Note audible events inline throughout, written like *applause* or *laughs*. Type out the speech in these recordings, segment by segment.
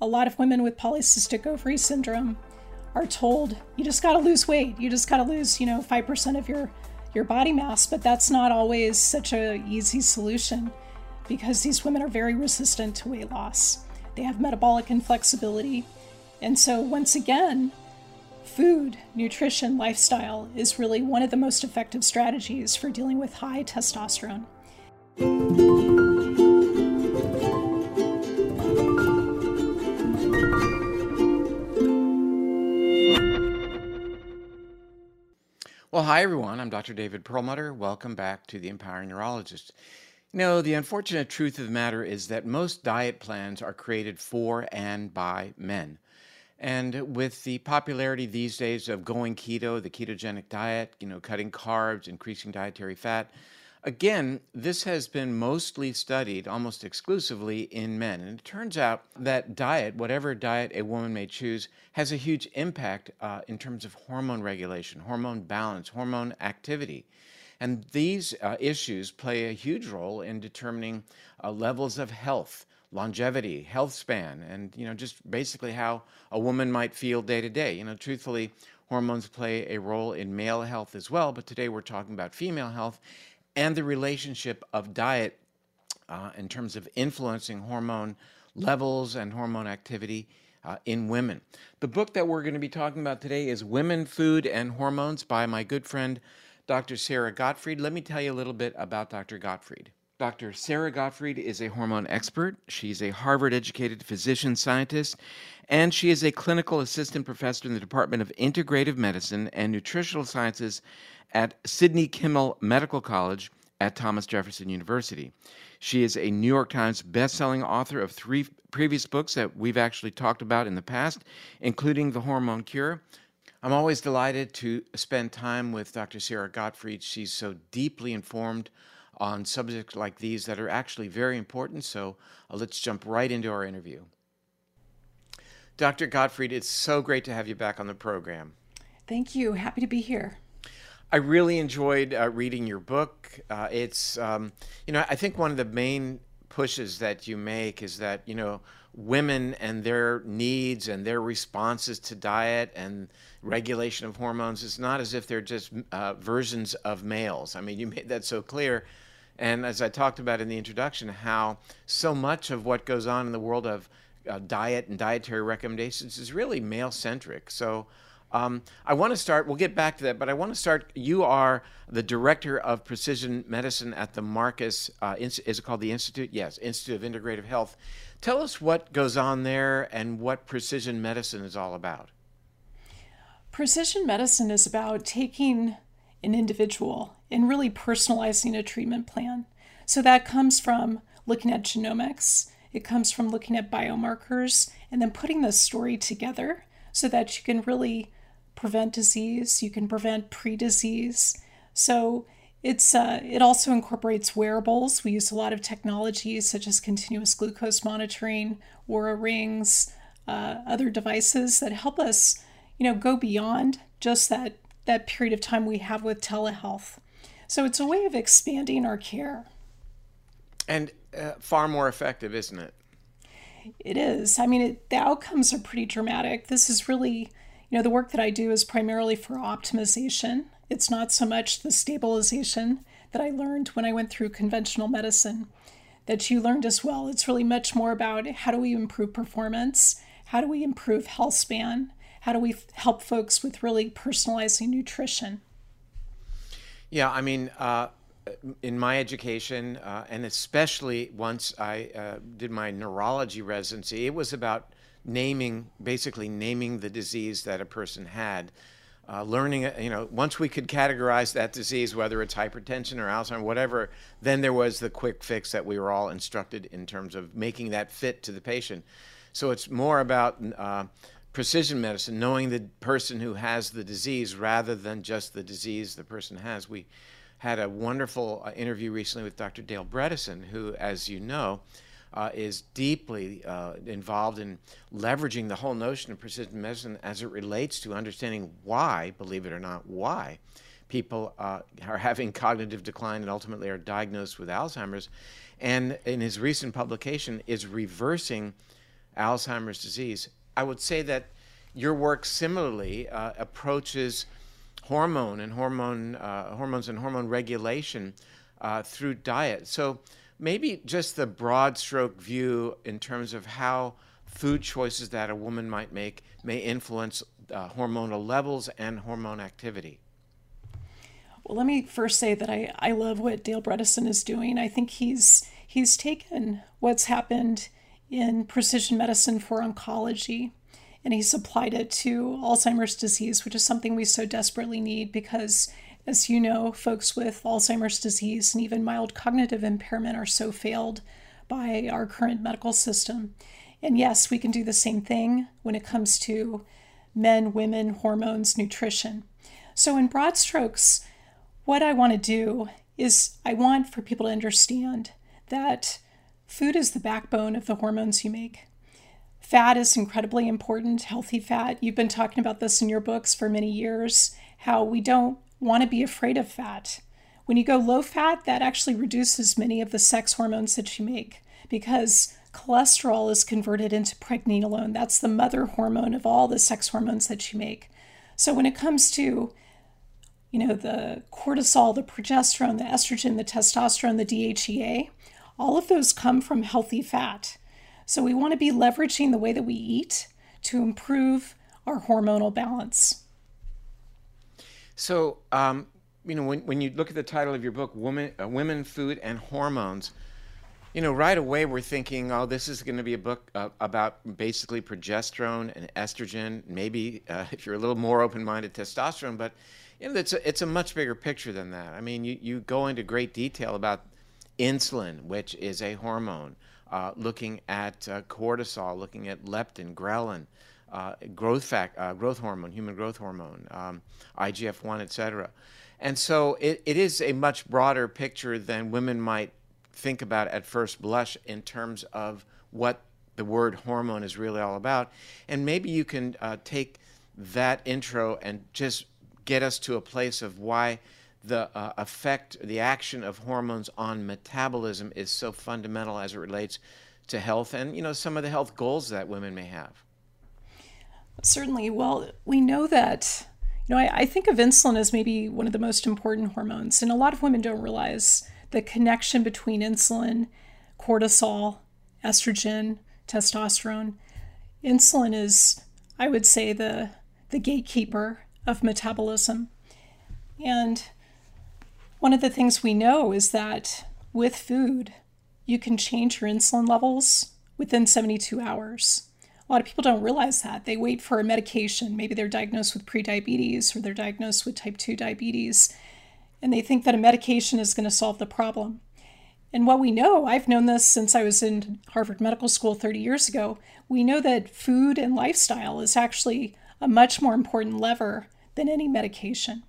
a lot of women with polycystic ovary syndrome are told you just got to lose weight. You just got to lose, you know, 5% of your your body mass, but that's not always such a easy solution because these women are very resistant to weight loss. They have metabolic inflexibility. And so once again, food, nutrition, lifestyle is really one of the most effective strategies for dealing with high testosterone. Well, hi everyone. I'm Dr. David Perlmutter. Welcome back to the Empowering Neurologist. You know, the unfortunate truth of the matter is that most diet plans are created for and by men. And with the popularity these days of going keto, the ketogenic diet, you know, cutting carbs, increasing dietary fat, Again, this has been mostly studied almost exclusively in men. And it turns out that diet, whatever diet a woman may choose, has a huge impact uh, in terms of hormone regulation, hormone balance, hormone activity. And these uh, issues play a huge role in determining uh, levels of health, longevity, health span, and you know just basically how a woman might feel day to day. You know, truthfully, hormones play a role in male health as well, but today we're talking about female health and the relationship of diet uh, in terms of influencing hormone levels and hormone activity uh, in women. The book that we're going to be talking about today is Women, Food, and Hormones by my good friend, Dr. Sara Gottfried. Let me tell you a little bit about Dr. Gottfried. Dr. Sara Gottfried is a hormone expert. She's a Harvard educated physician scientist, and she is a clinical assistant professor in the Department of Integrative Medicine and Nutritional Sciences at Sidney Kimmel Medical College at Thomas Jefferson University. She is a New York Times bestselling author of three previous books that we've actually talked about in the past, including The Hormone Cure. I'm always delighted to spend time with Dr. Sara Gottfried. She's so deeply informed on subjects like these that are actually very important. So uh, let's jump right into our interview. Dr. Gottfried, it's so great to have you back on the program. Thank you. Happy to be here. I really enjoyed uh, reading your book. Uh, it's, um, you know, I think one of the main pushes that you make is that, you know, women and their needs and their responses to diet and regulation of hormones is not as if they're just uh, versions of males. I mean, you made that so clear. And as I talked about in the introduction, how so much of what goes on in the world of uh, diet and dietary recommendations is really male centric. So, um, I want to start, we'll get back to that, but I want to start. You are the director of precision medicine at the Marcus, uh, is it called the Institute? Yes, Institute of Integrative Health. Tell us what goes on there and what precision medicine is all about. Precision medicine is about taking an individual and really personalizing a treatment plan. So that comes from looking at genomics, it comes from looking at biomarkers, and then putting the story together so that you can really prevent disease, you can prevent pre-disease. So it's uh, it also incorporates wearables. We use a lot of technologies such as continuous glucose monitoring, Oura rings, uh, other devices that help us, you know, go beyond just that that period of time we have with telehealth. So it's a way of expanding our care. And uh, far more effective, isn't it? It is. I mean, it, the outcomes are pretty dramatic. This is really you know, the work that I do is primarily for optimization. It's not so much the stabilization that I learned when I went through conventional medicine that you learned as well. It's really much more about how do we improve performance? How do we improve health span? How do we help folks with really personalizing nutrition? Yeah, I mean, uh, in my education, uh, and especially once I uh, did my neurology residency, it was about naming, basically naming the disease that a person had. Uh, learning, you know, once we could categorize that disease, whether it's hypertension or Alzheimer's, whatever, then there was the quick fix that we were all instructed in terms of making that fit to the patient. So it's more about uh, precision medicine, knowing the person who has the disease rather than just the disease the person has. We had a wonderful uh, interview recently with Dr. Dale Bredesen, who, as you know, uh, is deeply uh, involved in leveraging the whole notion of precision medicine as it relates to understanding why, believe it or not, why people uh, are having cognitive decline and ultimately are diagnosed with Alzheimer's. And in his recent publication, is reversing Alzheimer's disease. I would say that your work similarly uh, approaches hormone and hormone uh, hormones and hormone regulation uh, through diet. So maybe just the broad stroke view in terms of how food choices that a woman might make may influence uh, hormonal levels and hormone activity. Well, let me first say that I, I love what Dale Bredesen is doing. I think he's he's taken what's happened in precision medicine for oncology and he's applied it to Alzheimer's disease, which is something we so desperately need because, as you know, folks with Alzheimer's disease and even mild cognitive impairment are so failed by our current medical system. And yes, we can do the same thing when it comes to men, women, hormones, nutrition. So, in broad strokes, what I want to do is I want for people to understand that food is the backbone of the hormones you make. Fat is incredibly important, healthy fat. You've been talking about this in your books for many years, how we don't want to be afraid of fat. When you go low fat, that actually reduces many of the sex hormones that you make because cholesterol is converted into pregnenolone. That's the mother hormone of all the sex hormones that you make. So when it comes to you know the cortisol, the progesterone, the estrogen, the testosterone, the DHEA, all of those come from healthy fat. So we want to be leveraging the way that we eat to improve our hormonal balance. So, um, you know, when, when you look at the title of your book, Women, uh, Women, Food, and Hormones, you know, right away we're thinking, oh, this is going to be a book uh, about basically progesterone and estrogen, maybe uh, *laughs* if you're a little more open minded, testosterone. But, you know, it's a, it's a much bigger picture than that. I mean, you, you go into great detail about insulin, which is a hormone uh, looking at uh, cortisol, looking at leptin, ghrelin, uh, growth fact, uh, growth hormone, human growth hormone, um, IGF-1, etc. And so it, it is a much broader picture than women might think about at first blush in terms of what the word hormone is really all about. And maybe you can uh, take that intro and just get us to a place of why the uh, effect, the action of hormones on metabolism is so fundamental as it relates to health and, you know, some of the health goals that women may have. Certainly. Well, we know that, you know, I, I think of insulin as maybe one of the most important hormones. And a lot of women don't realize the connection between insulin, cortisol, estrogen, testosterone. Insulin is, I would say, the, the gatekeeper of metabolism. And one of the things we know is that with food, you can change your insulin levels within 72 hours. A lot of people don't realize that. They wait for a medication. Maybe they're diagnosed with prediabetes or they're diagnosed with type 2 diabetes, and they think that a medication is going to solve the problem. And what we know, I've known this since I was in Harvard Medical School 30 years ago, we know that food and lifestyle is actually a much more important lever than any medication.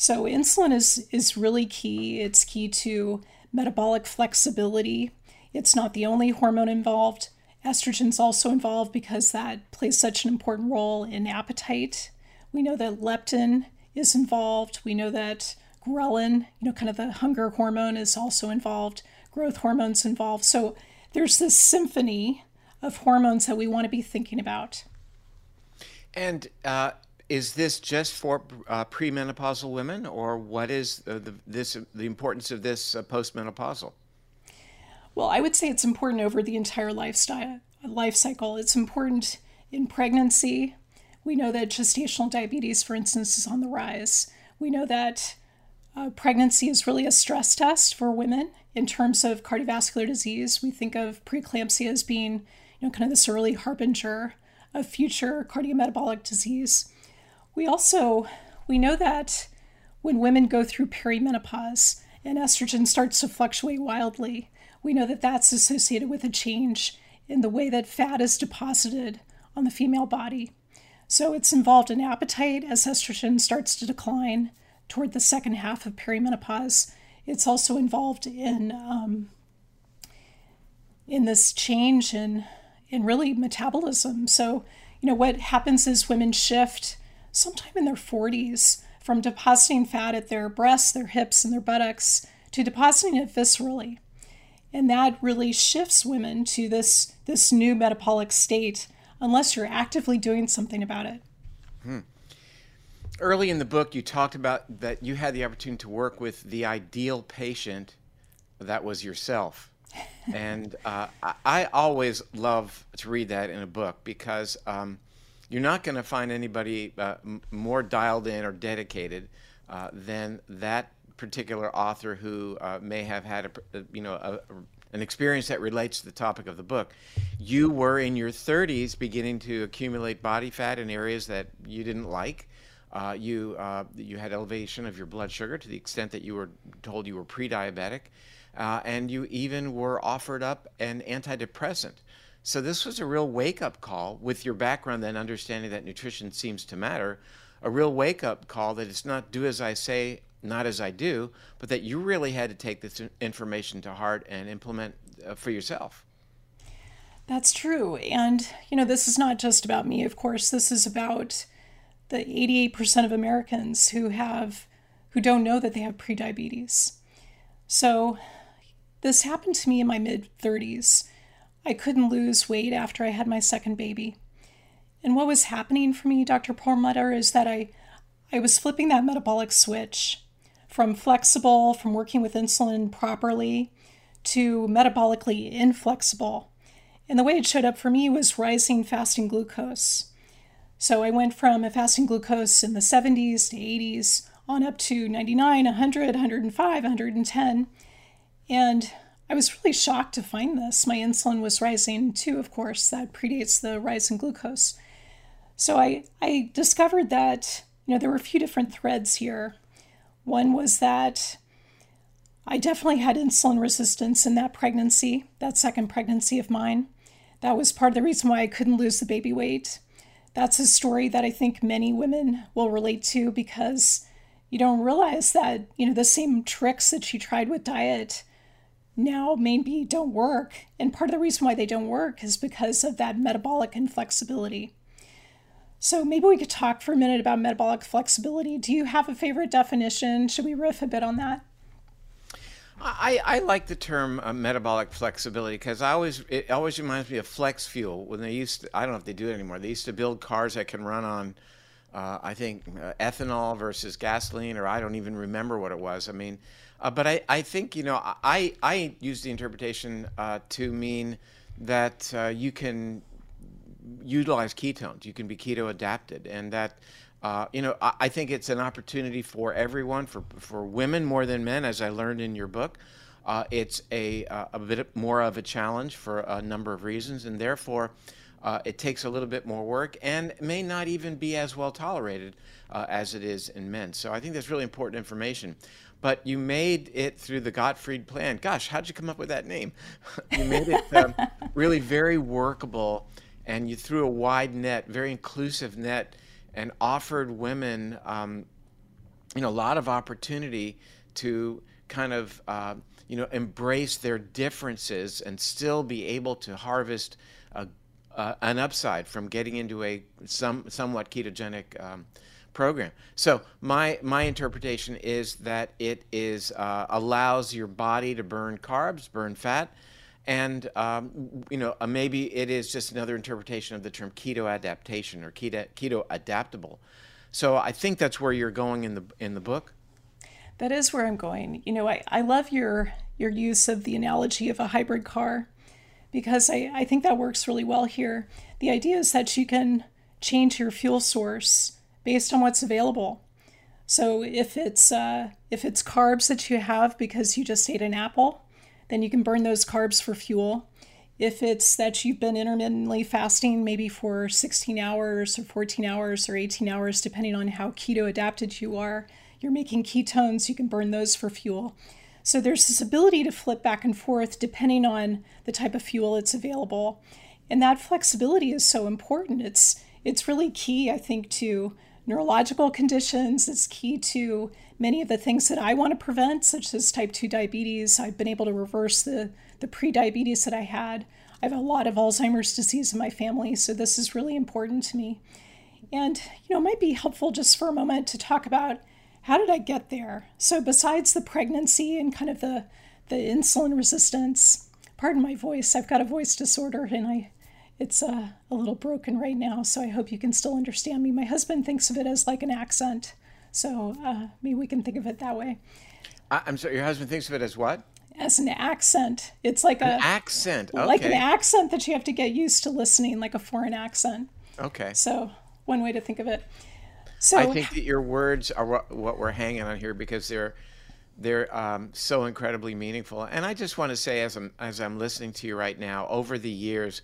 So insulin is is really key. It's key to metabolic flexibility. It's not the only hormone involved. Estrogen's also involved because that plays such an important role in appetite. We know that leptin is involved. We know that ghrelin, you know, kind of the hunger hormone, is also involved. Growth hormones involved. So there's this symphony of hormones that we want to be thinking about. And uh, is this just for uh, premenopausal women, or what is the, the this the importance of this uh, postmenopausal? Well, I would say it's important over the entire lifestyle life cycle. It's important in pregnancy. We know that gestational diabetes, for instance, is on the rise. We know that uh, pregnancy is really a stress test for women in terms of cardiovascular disease. We think of preeclampsia as being, you know, kind of this early harbinger of future cardiometabolic disease. We also we know that when women go through perimenopause and estrogen starts to fluctuate wildly, we know that that's associated with a change in the way that fat is deposited on the female body. So it's involved in appetite as estrogen starts to decline toward the second half of perimenopause. It's also involved in um, in this change in in really metabolism. So you know what happens is women shift sometime in their 40s from depositing fat at their breasts, their hips, and their buttocks to depositing it viscerally. And that really shifts women to this, this new metabolic state unless you're actively doing something about it. Hmm. Early in the book, you talked about that you had the opportunity to work with the ideal patient that was yourself. *laughs* and uh, I always love to read that in a book because um, you're not going to find anybody uh, more dialed in or dedicated uh, than that particular author who uh, may have had a, you know a, an experience that relates to the topic of the book. You were in your 30s beginning to accumulate body fat in areas that you didn't like. Uh, you uh, you had elevation of your blood sugar to the extent that you were told you were pre-diabetic, uh, and you even were offered up an antidepressant. So this was a real wake-up call with your background, then understanding that nutrition seems to matter. A real wake-up call that it's not do as I say, not as I do, but that you really had to take this information to heart and implement uh, for yourself. That's true. And, you know, this is not just about me, of course. This is about the 88% of Americans who have who don't know that they have prediabetes. So, this happened to me in my mid 30s. I couldn't lose weight after I had my second baby. And what was happening for me, Dr. Perlmutter, is that I I was flipping that metabolic switch from flexible, from working with insulin properly, to metabolically inflexible. And the way it showed up for me was rising fasting glucose. So I went from a fasting glucose in the 70s to 80s on up to 99, 100, 105, 110. And I was really shocked to find this. My insulin was rising too, of course, that predates the rise in glucose. So I, I discovered that, you know, there were a few different threads here. One was that I definitely had insulin resistance in that pregnancy, that second pregnancy of mine. That was part of the reason why I couldn't lose the baby weight. That's a story that I think many women will relate to because you don't realize that, you know, the same tricks that she tried with diet now maybe don't work. And part of the reason why they don't work is because of that metabolic inflexibility. So maybe we could talk for a minute about metabolic flexibility. Do you have a favorite definition? Should we riff a bit on that? I, I like the term uh, metabolic flexibility because I always it always reminds me of flex fuel when they used to, I don't know if they do it anymore. They used to build cars that can run on uh, I think uh, ethanol versus gasoline or I don't even remember what it was. I mean, uh, but I, I think you know I I use the interpretation uh, to mean that uh, you can utilize ketones. You can be keto adapted, and that uh, you know I, I, think it's an opportunity for everyone, for for women more than men, as I learned in your book. Uh, it's a uh, a bit more of a challenge for a number of reasons, and therefore. Uh, it takes a little bit more work and may not even be as well tolerated uh, as it is in men. So I think that's really important information but you made it through the Gottfried plan. Gosh, how'd you come up with that name? *laughs* you made it um, really very workable and you threw a wide net, very inclusive net, and offered women, um, you know, a lot of opportunity to kind of, uh, you know, embrace their differences and still be able to harvest uh, an upside from getting into a some somewhat ketogenic um, program. So my my interpretation is that it is uh, allows your body to burn carbs, burn fat, and um, you know, uh, maybe it is just another interpretation of the term keto adaptation or keto, keto adaptable. So I think that's where you're going in the in the book. That is where I'm going. You know, I, I love your your use of the analogy of a hybrid car because I, I think that works really well here. The idea is that you can change your fuel source based on what's available. So if it's uh, if it's carbs that you have because you just ate an apple, then you can burn those carbs for fuel. If it's that you've been intermittently fasting, maybe for 16 hours or 14 hours or 18 hours, depending on how keto adapted you are, you're making ketones, you can burn those for fuel. So there's this ability to flip back and forth depending on the type of fuel that's available. And that flexibility is so important. It's it's really key, I think, to neurological conditions. It's key to many of the things that I want to prevent, such as type 2 diabetes. I've been able to reverse the, the pre-diabetes that I had. I have a lot of Alzheimer's disease in my family, so this is really important to me. And, you know, it might be helpful just for a moment to talk about how did I get there? So besides the pregnancy and kind of the the insulin resistance. Pardon my voice. I've got a voice disorder and I it's uh, a little broken right now, so I hope you can still understand me. My husband thinks of it as like an accent, so uh, maybe we can think of it that way. I, I'm sorry, your husband thinks of it as what? As an accent. It's like An a accent. Okay. like an accent that you have to get used to listening, like a foreign accent. okay. So one way to think of it. So I think that your words are what, what we're hanging on here because they're they're um, so incredibly meaningful. And I just want to say, as I'm as I'm listening to you right now, over the years,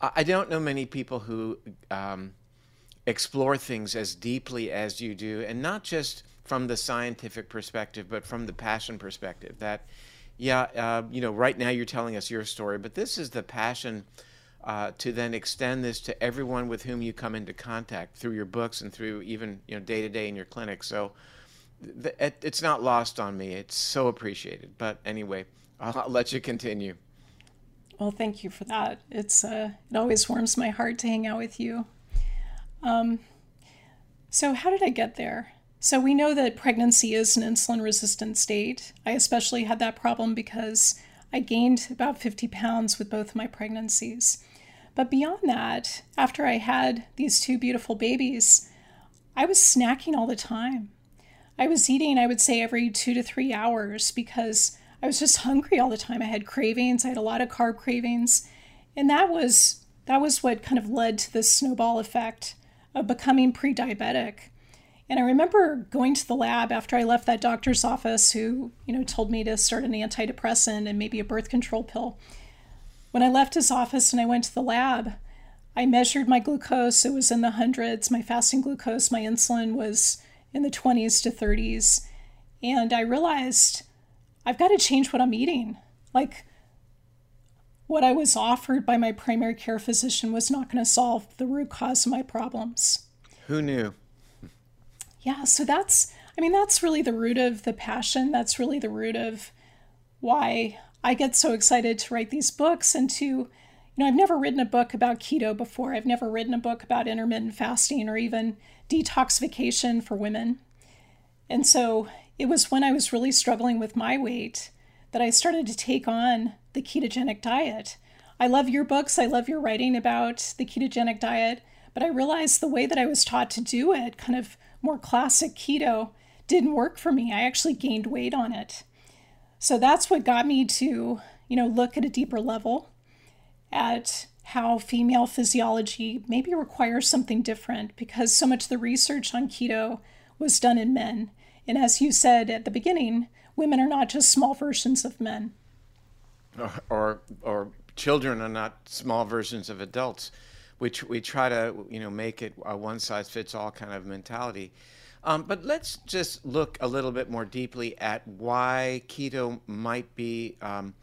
I don't know many people who um, explore things as deeply as you do, and not just from the scientific perspective, but from the passion perspective. That, yeah, uh, you know, right now you're telling us your story, but this is the passion uh, to then extend this to everyone with whom you come into contact through your books and through even you know day to day in your clinic. So th- it, it's not lost on me. It's so appreciated. But anyway, I'll, I'll let you continue. well, thank you for that. It's uh, it always warms my heart to hang out with you. Um, So, how did I get there? So, we know that pregnancy is an insulin resistant state. I especially had that problem because I gained about 50 pounds with both of my pregnancies. But beyond that, after I had these two beautiful babies, I was snacking all the time. I was eating, I would say, every two to three hours because I was just hungry all the time. I had cravings, I had a lot of carb cravings. And that was that was what kind of led to this snowball effect of becoming pre-diabetic. And I remember going to the lab after I left that doctor's office who, you know, told me to start an antidepressant and maybe a birth control pill. When I left his office and I went to the lab, I measured my glucose. It was in the hundreds. My fasting glucose, my insulin was in the 20s to 30s. And I realized I've got to change what I'm eating. Like, what I was offered by my primary care physician was not going to solve the root cause of my problems. Who knew? Yeah, so that's, I mean, that's really the root of the passion. That's really the root of why I get so excited to write these books and to, you know, I've never written a book about keto before. I've never written a book about intermittent fasting or even detoxification for women. And so it was when I was really struggling with my weight that I started to take on the ketogenic diet. I love your books, I love your writing about the ketogenic diet, but I realized the way that I was taught to do it, kind of more classic keto, didn't work for me. I actually gained weight on it. So that's what got me to, you know, look at a deeper level at how female physiology maybe requires something different because so much of the research on keto was done in men. And as you said at the beginning, women are not just small versions of men. or or, or children are not small versions of adults, which we try to you know make it a one size fits all kind of mentality. Um, but let's just look a little bit more deeply at why keto might be um,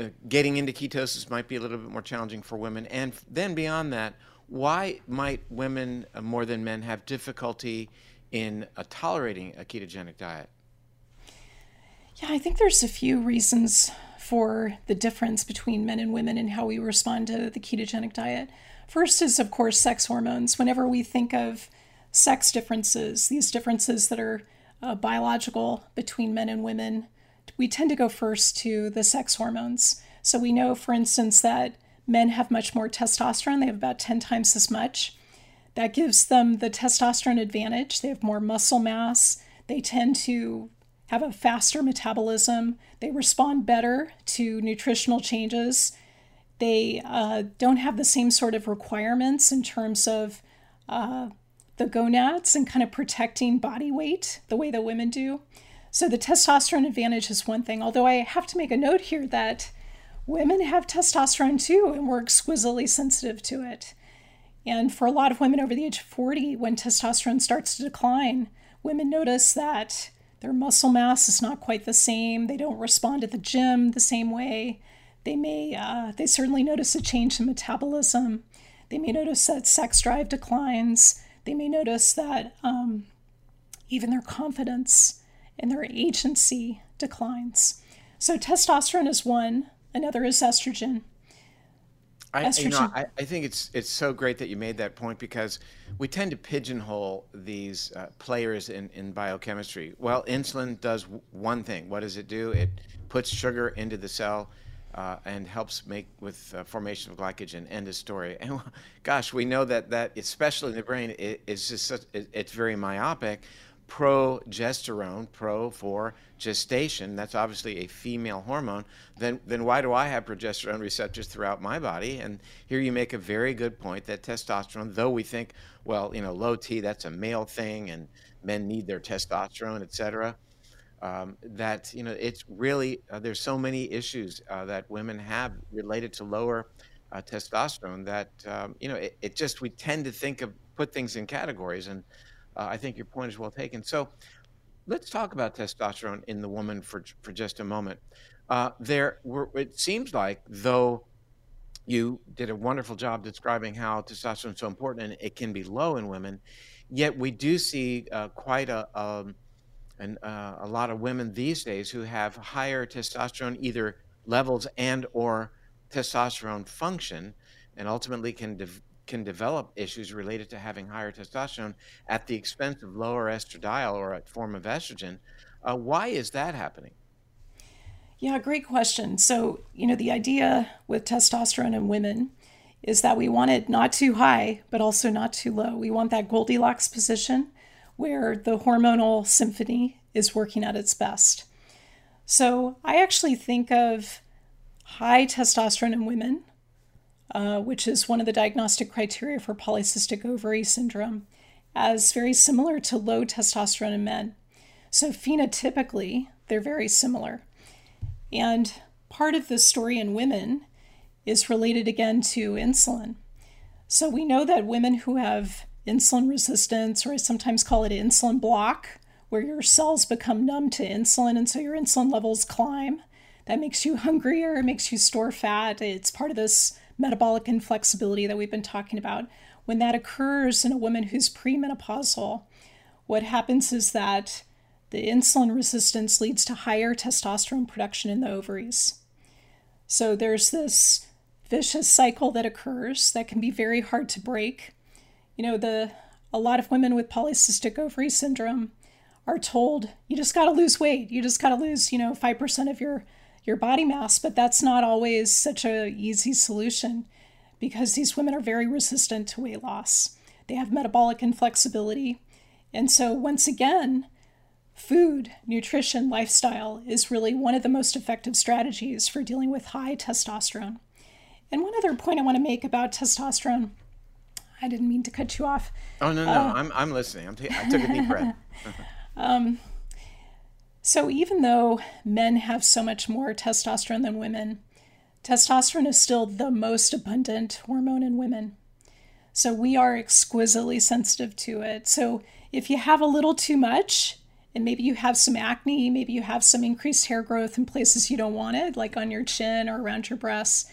uh, getting into ketosis might be a little bit more challenging for women, and then beyond that, why might women uh, more than men have difficulty in uh, tolerating a ketogenic diet? Yeah, I think there's a few reasons for the difference between men and women and how we respond to the ketogenic diet. First is, of course, sex hormones. Whenever we think of sex differences, these differences that are uh, biological between men and women, we tend to go first to the sex hormones. So we know, for instance, that men have much more testosterone, they have about 10 times as much. That gives them the testosterone advantage. They have more muscle mass. They tend to have a faster metabolism. They respond better to nutritional changes. They uh, don't have the same sort of requirements in terms of uh, the gonads and kind of protecting body weight the way that women do. So the testosterone advantage is one thing, although I have to make a note here that women have testosterone too, and we're exquisitely sensitive to it. And for a lot of women over the age of 40, when testosterone starts to decline, women notice that their muscle mass is not quite the same. They don't respond at the gym the same way. They may, uh, they certainly notice a change in metabolism. They may notice that sex drive declines. They may notice that um, even their confidence and their agency declines. So, testosterone is one, another is estrogen. I, you know, Estrogen. I, I think it's it's so great that you made that point because we tend to pigeonhole these uh, players in, in biochemistry. Well, insulin does one thing. What does it do? It puts sugar into the cell uh, and helps make with uh, formation of glycogen. End of story. *laughs* And gosh, we know that that especially in the brain, it, it's just such, it, it's very myopic. Progesterone, pro for gestation. That's obviously a female hormone. Then then why do I have progesterone receptors throughout my body? And here you make a very good point that testosterone, though we think, well, you know, low T, that's a male thing, and men need their testosterone, et cetera um, that you know it's really uh, there's so many issues uh, that women have related to lower uh, testosterone that um, you know it, it, just we tend to think of put things in categories and uh, I think your point is well taken. So let's talk about testosterone in the woman for for just a moment. Uh, there were it seems like though you did a wonderful job describing how testosterone is so important and it can be low in women, yet we do see uh, quite a um, and uh, a lot of women these days who have higher testosterone either levels and or testosterone function and ultimately can de- can develop issues related to having higher testosterone at the expense of lower estradiol or a form of estrogen. Uh, why is that happening? Yeah great question. So you know the idea with testosterone in women is that we want it not too high but also not too low. We want that goldilocks position where the hormonal symphony is working at its best. So I actually think of high testosterone in women, uh, which is one of the diagnostic criteria for polycystic ovary syndrome, as very similar to low testosterone in men. So phenotypically, they're very similar. And part of the story in women is related again to insulin. So we know that women who have insulin resistance, or I sometimes call it insulin block, where your cells become numb to insulin and so your insulin levels climb. That makes you *laughs* hungrier, it makes you store fat. It's part of this metabolic inflexibility that we've been talking about. When that occurs in a woman who's premenopausal, what happens is that the insulin resistance leads to higher testosterone production in the ovaries. So there's this vicious cycle that occurs that can be very hard to break you know, the a lot of women with polycystic ovary syndrome are told you just got to lose weight. You just got to lose, you know, 5% of your your body mass, but that's not always such a easy solution because these women are very resistant to weight loss. They have metabolic inflexibility. And so once again, food, nutrition, lifestyle is really one of the most effective strategies for dealing with high testosterone. And one other point I want to make about testosterone I didn't mean to cut you off. Oh no, no, uh, I'm I'm listening. I'm t- i took a deep breath. *laughs* um, so even though men have so much more testosterone than women, testosterone is still the most abundant hormone in women. So we are exquisitely sensitive to it. So if you have a little too much, and maybe you have some acne, maybe you have some increased hair growth in places you don't want it, like on your chin or around your breasts,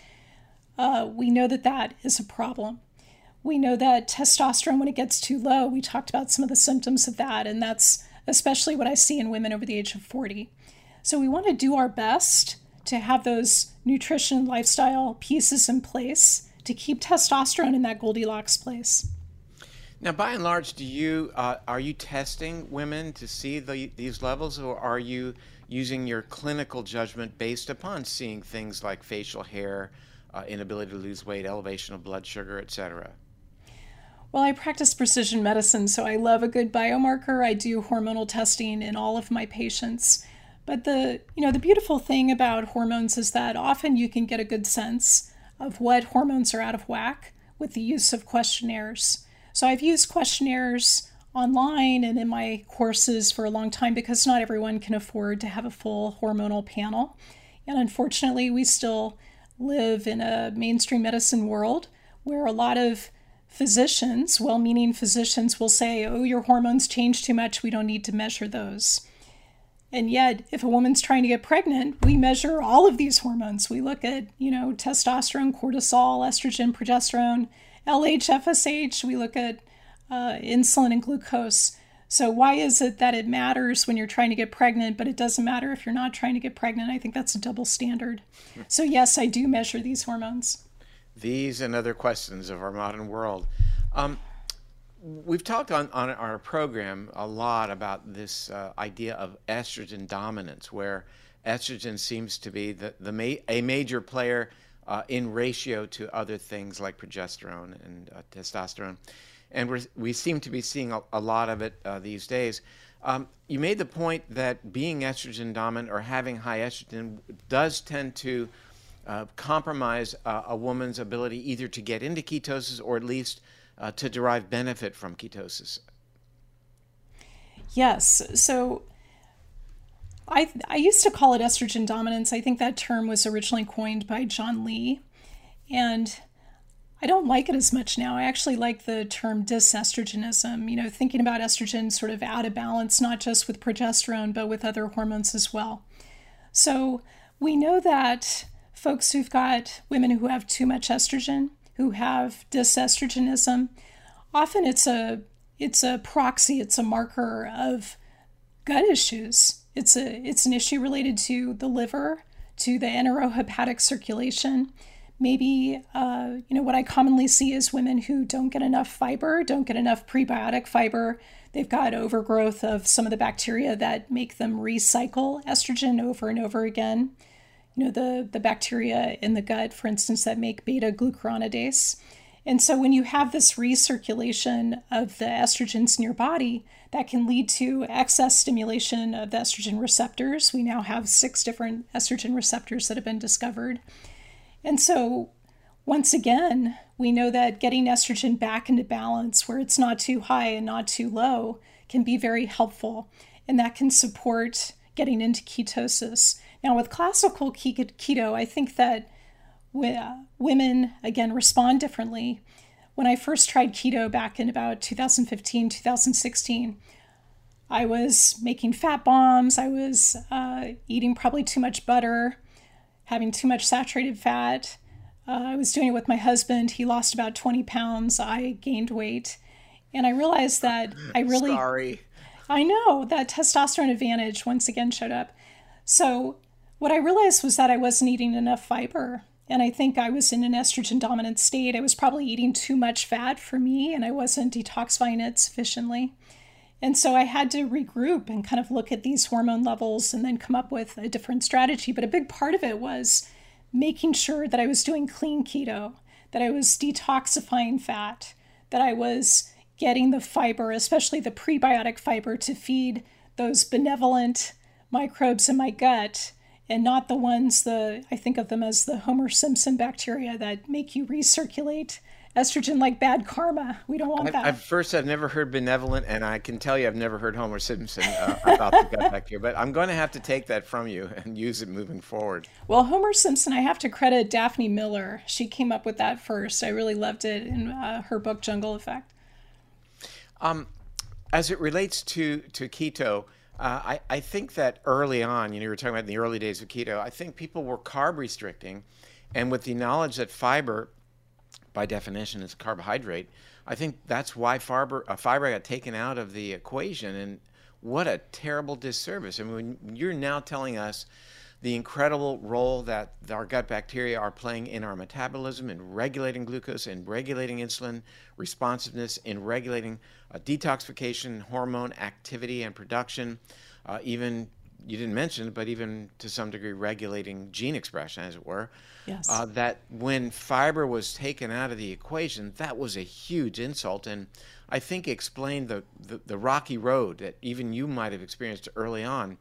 uh, we know that that is a problem we know that testosterone, when it gets too low, we talked about some of the symptoms of that, and that's especially what I see in women over the age of 40. So we want to do our best to have those nutrition lifestyle pieces in place to keep testosterone in that Goldilocks place. Now, by and large, do you uh, are you testing women to see the, these levels, or are you using your clinical judgment based upon seeing things like facial hair, uh, inability to lose weight, elevation of blood sugar, etc.? Well, I practice precision medicine, so I love a good biomarker. I do hormonal testing in all of my patients. But the, you know, the beautiful thing about hormones is that often you can get a good sense of what hormones are out of whack with the use of questionnaires. So I've used questionnaires online and in my courses for a long time because not everyone can afford to have a full hormonal panel. And unfortunately, we still live in a mainstream medicine world where a lot of physicians, well meaning physicians, will say, oh, your hormones change too much, we don't need to measure those. And yet, if a woman's trying to get pregnant, we measure all of these hormones. We look at, you know, testosterone, cortisol, estrogen, progesterone, LH, FSH. We look at uh, insulin and glucose. So, why is it that it matters when you're trying to get pregnant, but it doesn't matter if you're not trying to get pregnant? I think that's a double standard. So, yes, I do measure these hormones these and other questions of our modern world. Um, we've talked on, on our program a lot about this uh, idea of estrogen dominance, where estrogen seems to be the, the ma- a major player uh, in ratio to other things like progesterone and uh, testosterone. And we we seem to be seeing a, a lot of it uh, these days. Um, you made the point that being estrogen dominant or having high estrogen does tend to uh, compromise uh, a woman's ability either to get into ketosis or at least uh, to derive benefit from ketosis. Yes. So I, I used to call it estrogen dominance. I think that term was originally coined by John Lee. And I don't like it as much now. I actually like the term dysestrogenism, you know, thinking about estrogen sort of out of balance, not just with progesterone, but with other hormones as well. So we know that folks who've got women who have too much estrogen, who have dysestrogenism, often it's a it's a proxy, it's a marker of gut issues. It's a it's an issue related to the liver, to the enterohepatic circulation. Maybe uh, you know what I commonly see is women who don't get enough fiber, don't get enough prebiotic fiber. They've got overgrowth of some of the bacteria that make them recycle estrogen over and over again. You know the the bacteria in the gut, for instance, that make beta glucuronidase. And so when you have this recirculation of the estrogens in your body, that can lead to excess stimulation of the estrogen receptors. We now have six different estrogen receptors that have been discovered. And so once again, we know that getting estrogen back into balance where it's not too high and not too low can be very helpful. And that can support getting into ketosis. Now, with classical keto, I think that women, again, respond differently. When I first tried keto back in about 2015, 2016, I was making fat bombs. I was uh, eating probably too much butter, having too much saturated fat. Uh, I was doing it with my husband. He lost about 20 pounds. I gained weight. And I realized that *sighs* I really. Sorry. I know that testosterone advantage once again showed up. So, what I realized was that I wasn't eating enough fiber. And I think I was in an estrogen dominant state. I was probably eating too much fat for me, and I wasn't detoxifying it sufficiently. And so I had to regroup and kind of look at these hormone levels and then come up with a different strategy. But a big part of it was making sure that I was doing clean keto, that I was detoxifying fat, that I was getting the fiber, especially the prebiotic fiber, to feed those benevolent microbes in my gut and not the ones the I think of them as the Homer Simpson bacteria that make you recirculate estrogen like bad karma. We don't want I, that. At first, I've never heard benevolent, and I can tell you I've never heard Homer Simpson uh, about the gut *laughs* bacteria. But I'm going to have to take that from you and use it moving forward. Well, Homer Simpson, I have to credit Daphne Miller. She came up with that first. I really loved it in uh, her book Jungle Effect. Um, as it relates to to keto. Uh, I, I think that early on, you know, you were talking about in the early days of keto, I think people were carb restricting. And with the knowledge that fiber, by definition, is carbohydrate, I think that's why fiber, uh, fiber got taken out of the equation. And what a terrible disservice. I mean, you're now telling us the incredible role that our gut bacteria are playing in our metabolism, in regulating glucose, in regulating insulin responsiveness, in regulating uh, detoxification, hormone activity and production, uh, even you didn't mention, but even to some degree regulating gene expression, as it were. Yes. Uh, that when fiber was taken out of the equation, that was a huge insult, and I think explained the, the, the rocky road that even you might have experienced early on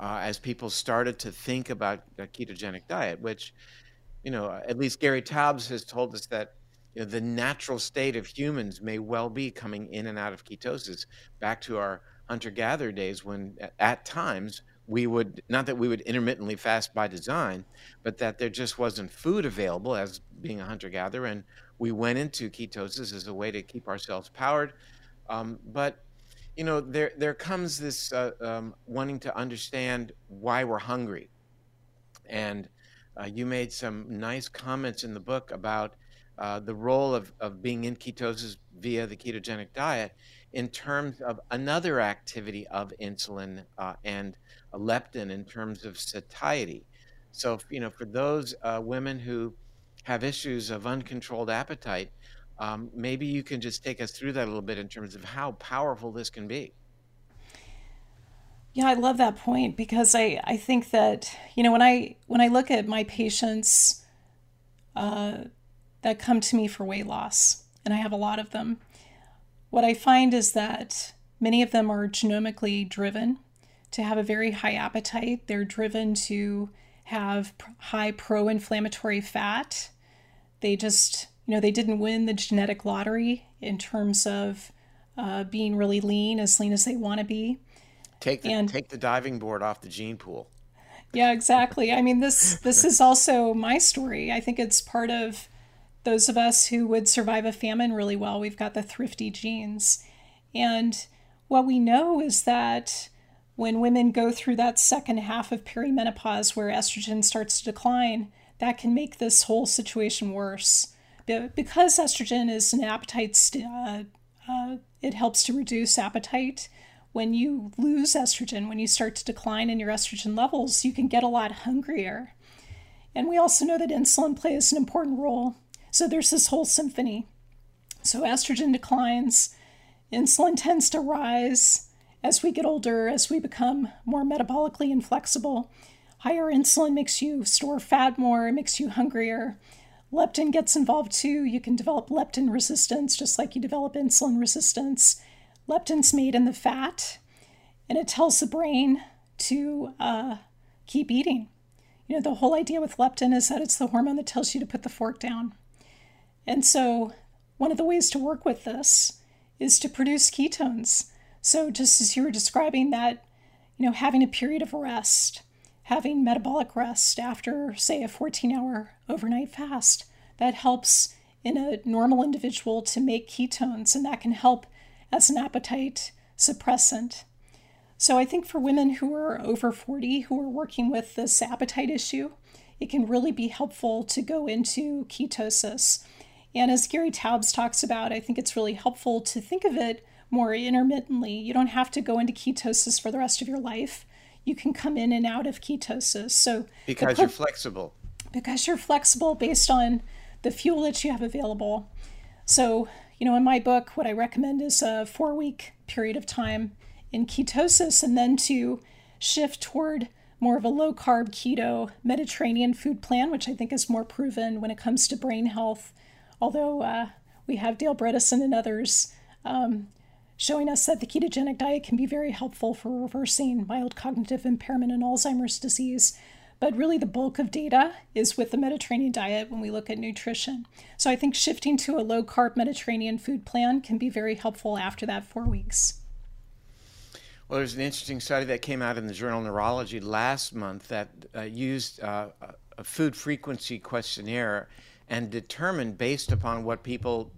uh, as people started to think about a ketogenic diet, which, you know, at least Gary Taubes has told us that you know, the natural state of humans may well be coming in and out of ketosis. Back to our hunter gatherer days when at times we would not that we would intermittently fast by design but that there just wasn't food available as being a hunter gatherer and we went into ketosis as a way to keep ourselves powered. Um, but you know, there there comes this uh, um, wanting to understand why we're hungry, and uh, you made some nice comments in the book about uh, the role of, of being in ketosis via the ketogenic diet in terms of another activity of insulin uh, and leptin in terms of satiety. So, you know, for those uh, women who have issues of uncontrolled appetite, um, maybe you can just take us through that a little bit in terms of how powerful this can be. Yeah, I love that point because I, I think that, you know, when I when I look at my patients uh, that come to me for weight loss, and I have a lot of them, what I find is that many of them are genomically driven to have a very high appetite. They're driven to have high pro inflammatory fat. They just, you know, they didn't win the genetic lottery in terms of uh, being really lean, as lean as they want to be. Take the, and, take the diving board off the gene pool. Yeah, exactly. I mean, this this is also my story. I think it's part of those of us who would survive a famine really well. We've got the thrifty genes, and what we know is that when women go through that second half of perimenopause where estrogen starts to decline, that can make this whole situation worse. Because estrogen is an appetite, st- uh, uh, it helps to reduce appetite. When you lose estrogen, when you start to decline in your estrogen levels, you can get a lot hungrier. And we also know that insulin plays an important role. So there's this whole symphony. So estrogen declines, insulin tends to rise, as we get older, as we become more metabolically inflexible, higher insulin makes you store fat more, makes you hungrier. Leptin gets involved too. You can develop leptin resistance just like you develop insulin resistance. Leptin's made in the fat, and it tells the brain to uh, keep eating. You know, the whole idea with leptin is that it's the hormone that tells you to put the fork down. And so, one of the ways to work with this is to produce ketones. So, just as you were describing that, you know, having a period of rest, having metabolic rest after, say, a 14 hour overnight fast, that helps in a normal individual to make ketones, and that can help as an appetite suppressant. So, I think for women who are over 40 who are working with this appetite issue, it can really be helpful to go into ketosis. And as Gary Taubes talks about, I think it's really helpful to think of it more intermittently. You don't have to go into ketosis for the rest of your life. You can come in and out of ketosis. So because you're flexible. Because you're flexible based on the fuel that you have available. So, you know, in my book, what I recommend is a four week period of time in ketosis and then to shift toward more of a low carb keto Mediterranean food plan, which I think is more proven when it comes to brain health. Although uh, we have Dale Bredesen and others um, showing us that the ketogenic diet can be very helpful for reversing mild cognitive impairment and Alzheimer's disease. But really, the bulk of data is with the Mediterranean diet when we look at nutrition. So I think shifting to a low carb Mediterranean food plan can be very helpful after that four weeks. Well, there's an interesting study that came out in the journal Neurology last month that uh, used uh, a food frequency questionnaire and determined, based upon what people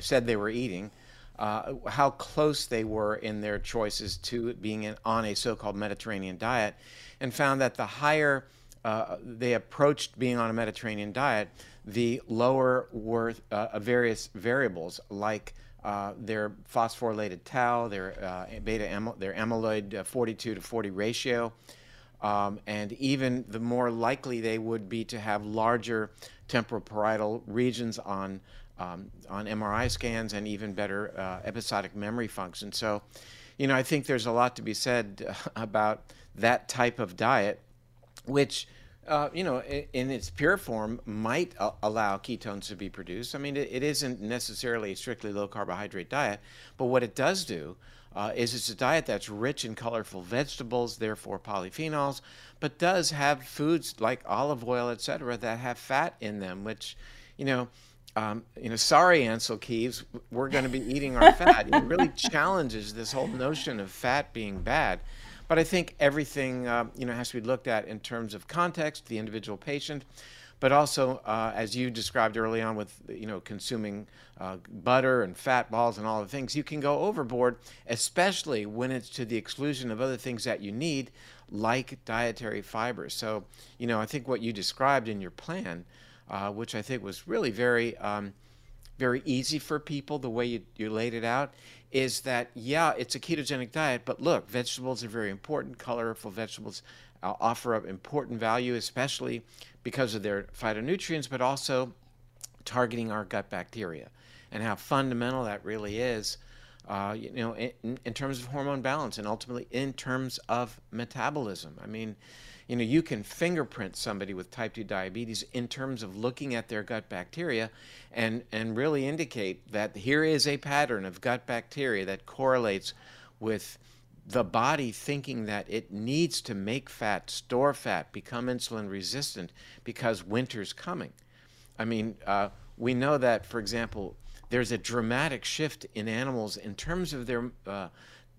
said they were eating, uh, how close they were in their choices to being in, on a so-called Mediterranean diet, and found that the higher uh, they approached being on a Mediterranean diet, the lower were uh, various variables like uh, their phosphorylated tau, their uh, beta their amyloid uh, 42 to 40 ratio, um, and even the more likely they would be to have larger temporal parietal regions on um, on MRI scans and even better uh, episodic memory function. So, you know, I think there's a lot to be said *laughs* about that type of diet, which, uh, you know, in, its pure form might a- allow ketones to be produced. I mean, it, it isn't necessarily a strictly low carbohydrate diet, but what it does do uh, is it's a diet that's rich in colorful vegetables, therefore polyphenols, but does have foods like olive oil, et cetera, that have fat in them, which, you know, um, you know, sorry, Ancel Keys, we're going to be eating our fat. it really *laughs* challenges this whole notion of fat being bad. But I think everything, uh, you know, has to be looked at in terms of context, the individual patient, but also, uh, as you described early on with, you know, consuming uh, butter and fat balls and all the things, you can go overboard, especially when it's to the exclusion of other things that you need, like dietary fibers. So, you know, I think what you described in your plan uh, which I think was really very, um, very easy for people the way you, you laid it out, is that, yeah, it's a ketogenic diet, but look, vegetables are very important. Colorful vegetables uh, offer up important value, especially because of their phytonutrients, but also targeting our gut bacteria and how fundamental that really is. uh, you know, in, in terms of hormone balance and ultimately in terms of metabolism. I mean, you know, you can fingerprint somebody with type 2 diabetes in terms of looking at their gut bacteria and, and really indicate that here is a pattern of gut bacteria that correlates with the body thinking that it needs to make fat, store fat, become insulin resistant because winter's coming. I mean, uh, we know that, for example, there's a dramatic shift in animals in terms of their uh,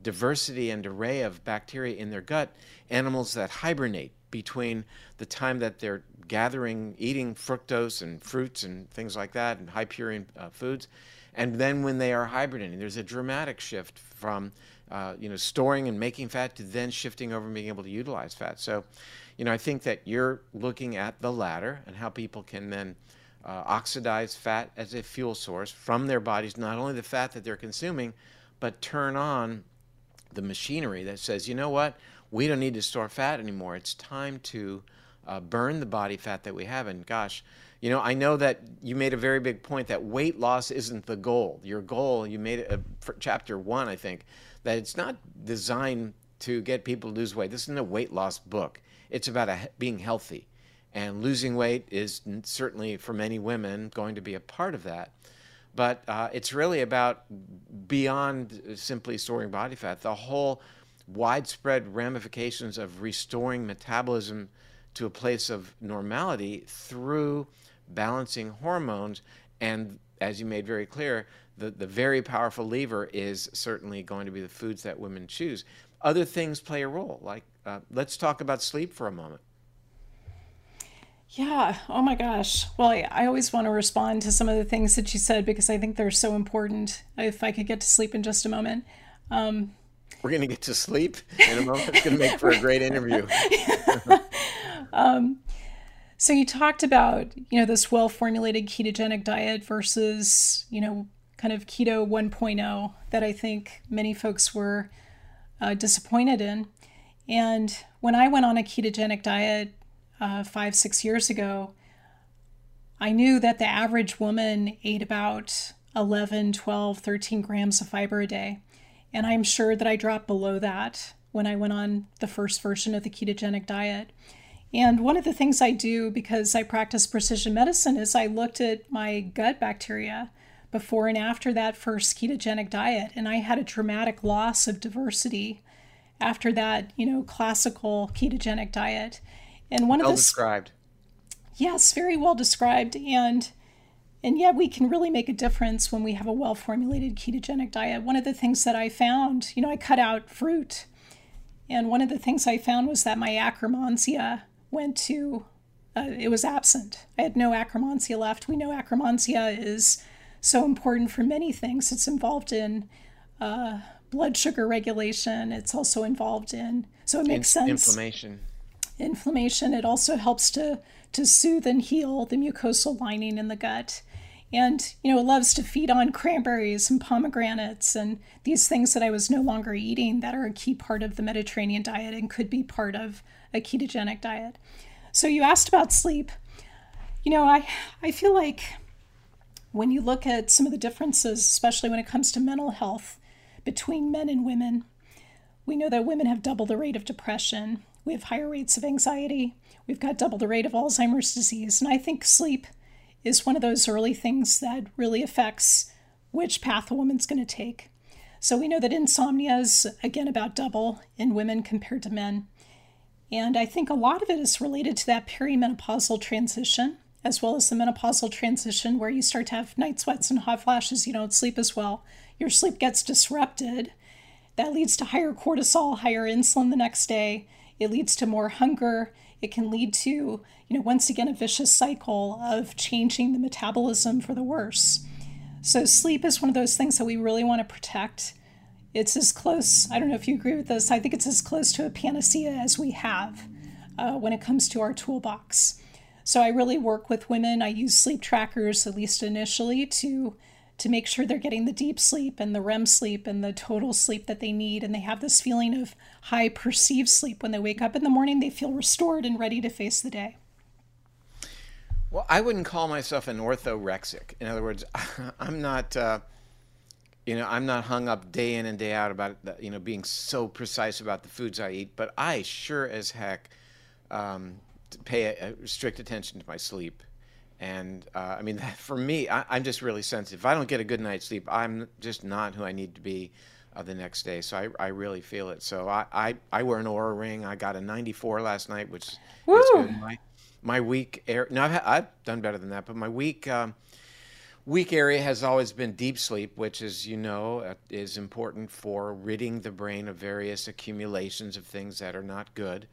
diversity and array of bacteria in their gut. Animals that hibernate between the time that they're gathering, eating fructose and fruits and things like that, and high purine uh, foods, and then when they are hibernating, there's a dramatic shift from uh, you know storing and making fat to then shifting over and being able to utilize fat. So, you know, I think that you're looking at the latter and how people can then uh, oxidize fat as a fuel source from their bodies, not only the fat that they're consuming, but turn on the machinery that says, you know what, we don't need to store fat anymore. It's time to uh, burn the body fat that we have. And gosh, you know, I know that you made a very big point that weight loss isn't the goal. Your goal, you made it for chapter one, I think, that it's not designed to get people to lose weight. This isn't a weight loss book. It's about a, being healthy. And losing weight is certainly for many women going to be a part of that. But uh, it's really about beyond simply storing body fat, the whole widespread ramifications of restoring metabolism to a place of normality through balancing hormones. And as you made very clear, the, the very powerful lever is certainly going to be the foods that women choose. Other things play a role, like uh, let's talk about sleep for a moment. Yeah. Oh my gosh. Well, I, I, always want to respond to some of the things that you said because I think they're so important. If I could get to sleep in just a moment. Um, We're going to get to sleep in a moment. It's going to make for a great interview. *laughs* um, so you talked about, you know, this well-formulated ketogenic diet versus, you know, kind of keto 1.0 that I think many folks were uh, disappointed in. And when I went on a ketogenic diet uh, five, six years ago, I knew that the average woman ate about 11, 12, 13 grams of fiber a day. And I'm sure that I dropped below that when I went on the first version of the ketogenic diet. And one of the things I do because I practice precision medicine is I looked at my gut bacteria before and after that first ketogenic diet, and I had a dramatic loss of diversity after that, you know, classical ketogenic diet. And one well of the described. Yes, very well described. And and yet we can really make a difference when we have a well formulated ketogenic diet. One of the things that I found, you know, I cut out fruit. And one of the things I found was that my akkermansia went to, uh, it was absent. I had no akkermansia left. We know akkermansia is so important for many things. It's involved in uh, blood sugar regulation. It's also involved in, so it makes in- sense. Inflammation inflammation. It also helps to, to soothe and heal the mucosal lining in the gut. And, you know, it loves to feed on cranberries and pomegranates and these things that I was no longer eating that are a key part of the Mediterranean diet and could be part of a ketogenic diet. So you asked about sleep. You know, I, I feel like when you look at some of the differences, especially when it comes to mental health between men and women, we know that women have double the rate of depression we have higher rates of anxiety. We've got double the rate of Alzheimer's disease. And I think sleep is one of those early things that really affects which path a woman's going to take. So we know that insomnia is, again, about double in women compared to men. And I think a lot of it is related to that perimenopausal transition, as well as the menopausal transition where you start to have night sweats and hot flashes. You don't sleep as well. Your sleep gets disrupted. That leads to higher cortisol, higher insulin the next day. It leads to more hunger. It can lead to, you know, once again, a vicious cycle of changing the metabolism for the worse. So, sleep is one of those things that we really want to protect. It's as close, I don't know if you agree with this, I think it's as close to a panacea as we have uh, when it comes to our toolbox. So, I really work with women. I use sleep trackers, at least initially, to to make sure they're getting the deep sleep and the REM sleep and the total sleep that they need. And they have this feeling of high perceived sleep. When they wake up in the morning, they feel restored and ready to face the day. Well, I wouldn't call myself an orthorexic. In other words, *laughs* I'm not. Uh, you know, I'm not hung up day in and day out about you know being so precise about the foods I eat, but I sure as heck um, pay a, a strict attention to my sleep. And uh, I mean, that, *laughs* for me, I, am just really sensitive. If I don't get a good night's sleep, I'm just not who I need to be uh, the next day. So I, I really feel it. So I, I, I wear an Oura ring. I got a 94 last night, which Woo! is good. My, my week, air, no, I've, I've done better than that, but my week. Um, weak area has always been deep sleep, which, as you know, uh, is important for ridding the brain of various accumulations of things that are not good.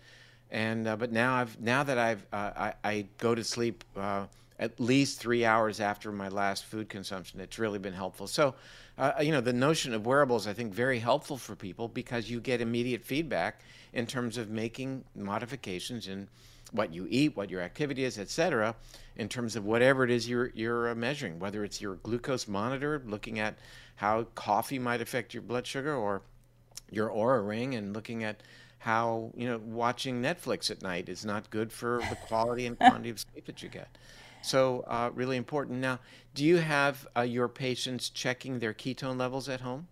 And uh, but now I've now that I've uh, I, I, go to sleep uh, at least three hours after my last food consumption. It's really been helpful. So, uh, you know, the notion of wearables I think very helpful for people because you get immediate feedback in terms of making modifications in what you eat, what your activity is, etc., in terms of whatever it is you're you're uh, measuring, whether it's your glucose monitor, looking at how coffee might affect your blood sugar, or your Oura ring, and looking at how you know watching Netflix at night is not good for the quality and *laughs* quantity of sleep that you get. So uh, really important. Now, do you have uh, your patients checking their ketone levels at home?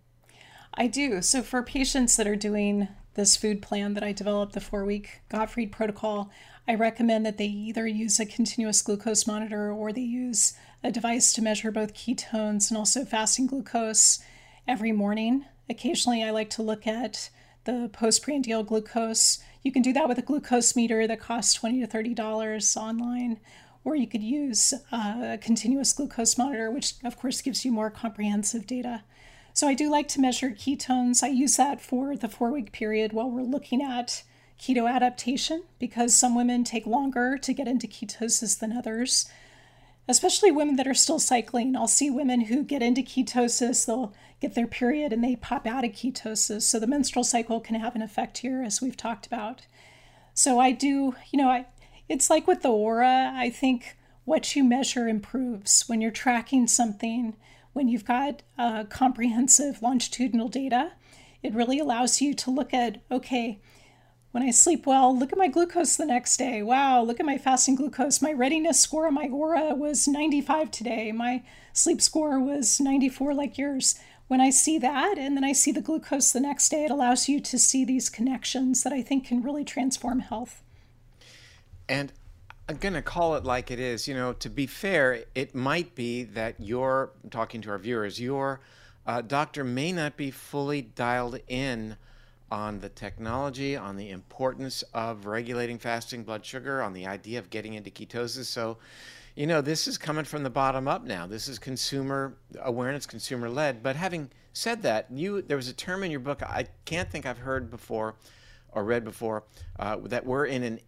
I do. So for patients that are doing this food plan that I developed, the four week Gottfried protocol, I recommend that they either use a continuous glucose monitor or they use a device to measure both ketones and also fasting glucose every morning. Occasionally, I like to look at the postprandial glucose. You can do that with a glucose meter that costs 20 to $30 online, or you could use uh, a continuous glucose monitor, which of course gives you more comprehensive data. So I do like to measure ketones. I use that for the four week period while we're looking at keto adaptation because some women take longer to get into ketosis than others, especially women that are still cycling. I'll see women who get into ketosis, they'll get their period and they pop out of ketosis. So the menstrual cycle can have an effect here, as we've talked about. So I do, you know, I it's like with the Oura, I think what you measure improves when you're tracking something, when you've got uh, comprehensive longitudinal data. It really allows you to look at, okay, when I sleep well, look at my glucose the next day. Wow, look at my fasting glucose. My readiness score on my Oura was 95 today. My sleep score was 94 like yours. When I see that and then I see the glucose the next day, it allows you to see these connections that I think can really transform health. And I'm going to call it like it is. You know, to be fair, it might be that you're talking to our viewers, your uh, doctor may not be fully dialed in on the technology, on the importance of regulating fasting blood sugar, on the idea of getting into ketosis. So, you know, this is coming from the bottom up now. This is consumer awareness, consumer led. But having said that, you there was a term in your book I can't think I've heard before or read before uh, that we're in an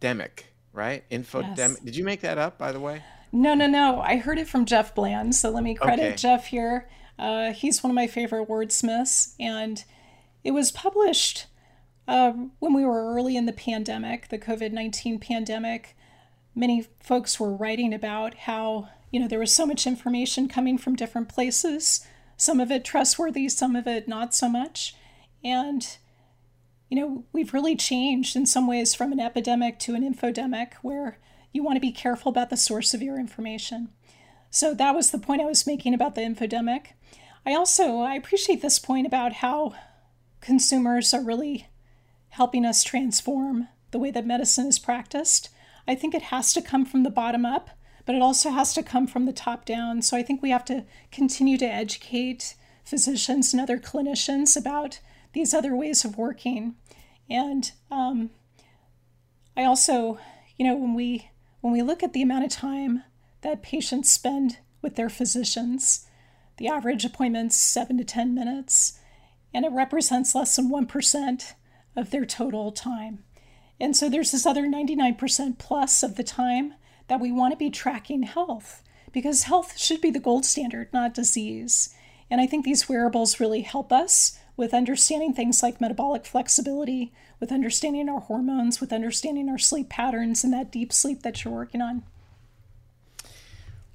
infodemic, right? Infodemic. Yes. Did you make that up, by the way? No, no, no. I heard it from Jeff Bland. So let me credit okay. Jeff here. Uh, he's one of my favorite wordsmiths, and it was published uh, when we were early in the pandemic, the COVID 19 pandemic. Many folks were writing about how, you know, there was so much information coming from different places, some of it trustworthy, some of it not so much. And, you know, we've really changed in some ways from an epidemic to an infodemic where you want to be careful about the source of your information. So that was the point I was making about the infodemic. I also I appreciate this point about how consumers are really helping us transform the way that medicine is practiced. I think it has to come from the bottom up, but it also has to come from the top down. So I think we have to continue to educate physicians and other clinicians about these other ways of working. And um, I also, you know, when we when we look at the amount of time that patients spend with their physicians, the average appointment's seven to ten minutes and it represents less than 1% of their total time. And so there's this other 99% plus of the time that we want to be tracking health because health should be the gold standard, not disease. And I think these wearables really help us with understanding things like metabolic flexibility, with understanding our hormones, with understanding our sleep patterns and that deep sleep that you're working on.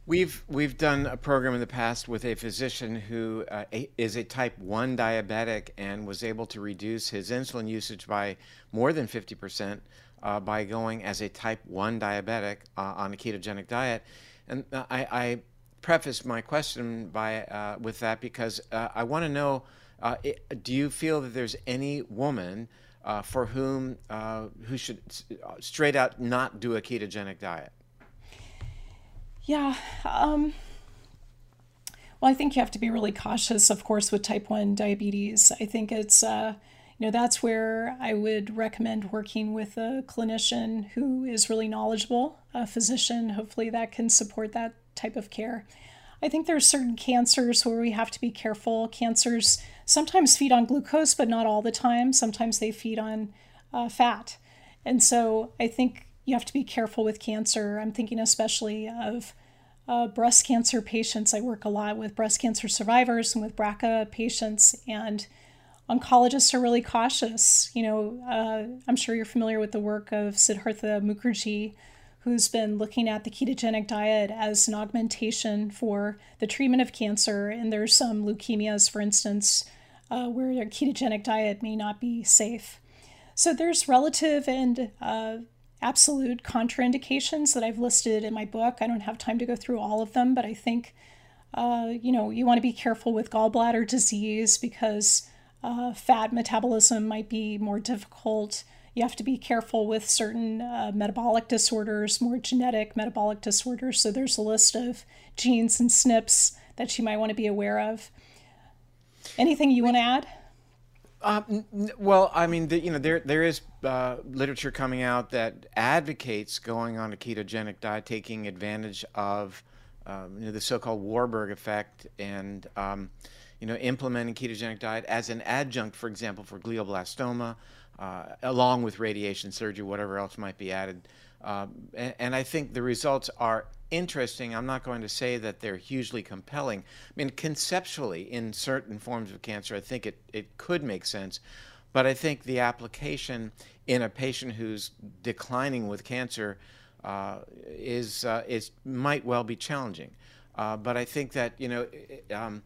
We've we've done a program in the past with a physician who uh, is a type one diabetic and was able to reduce his insulin usage by more than fifty percent uh, by going as a type one diabetic uh, on a ketogenic diet. And I, I preface my question by uh, with that because uh, I want to know: uh, it, Do you feel that there's any woman uh, for whom uh, who should straight out not do a ketogenic diet? Yeah. Um, well, I think you have to be really cautious, of course, with type 1 diabetes. I think it's, uh, you know, that's where I would recommend working with a clinician who is really knowledgeable, a physician. Hopefully, that can support that type of care. I think there are certain cancers where we have to be careful. Cancers sometimes feed on glucose, but not all the time. Sometimes they feed on uh, fat. And so I think you have to be careful with cancer. I'm thinking especially of uh, breast cancer patients. I work a lot with breast cancer survivors and with BRCA patients, and oncologists are really cautious. You know, uh, I'm sure you're familiar with the work of Siddhartha Mukherjee, who's been looking at the ketogenic diet as an augmentation for the treatment of cancer. And there's some leukemias, for instance, uh, where a ketogenic diet may not be safe. So there's relative and uh, absolute contraindications that I've listed in my book. I don't have time to go through all of them, but I think, uh, you know, you want to be careful with gallbladder disease because uh, fat metabolism might be more difficult. You have to be careful with certain uh, metabolic disorders, more genetic metabolic disorders. So there's a list of genes and SNPs that you might want to be aware of. Anything you want to add? Um, well, I mean, the, you know, there there is uh, literature coming out that advocates going on a ketogenic diet, taking advantage of um, you know, the so-called Warburg effect, and um, you know, implementing ketogenic diet as an adjunct, for example, for glioblastoma, uh, along with radiation surgery, whatever else might be added. Um, and, and I think the results are interesting. I'm not going to say that they're hugely compelling. I mean, conceptually, in certain forms of cancer, I think it, it could make sense. But I think the application in a patient who's declining with cancer uh, is, uh, is might well be challenging. Uh, but I think that, you know, um,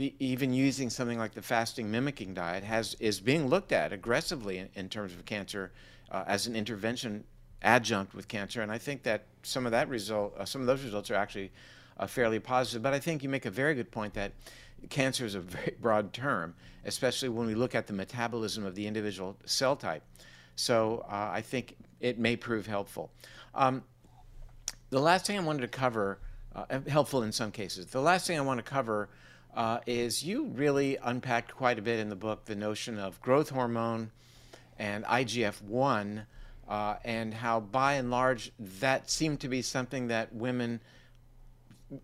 the, even using something like the fasting mimicking diet has is being looked at aggressively in, in terms of cancer uh, as an intervention adjunct with cancer. And I think that some of that result, uh, some of those results are actually uh, fairly positive. But I think you make a very good point that cancer is a very broad term, especially when we look at the metabolism of the individual cell type. So uh, I think it may prove helpful. Um, the last thing I wanted to cover, uh, helpful in some cases, the last thing I want to cover uh, is you really unpacked quite a bit in the book the notion of growth hormone and IGF 1 uh, and how, by and large, that seemed to be something that women,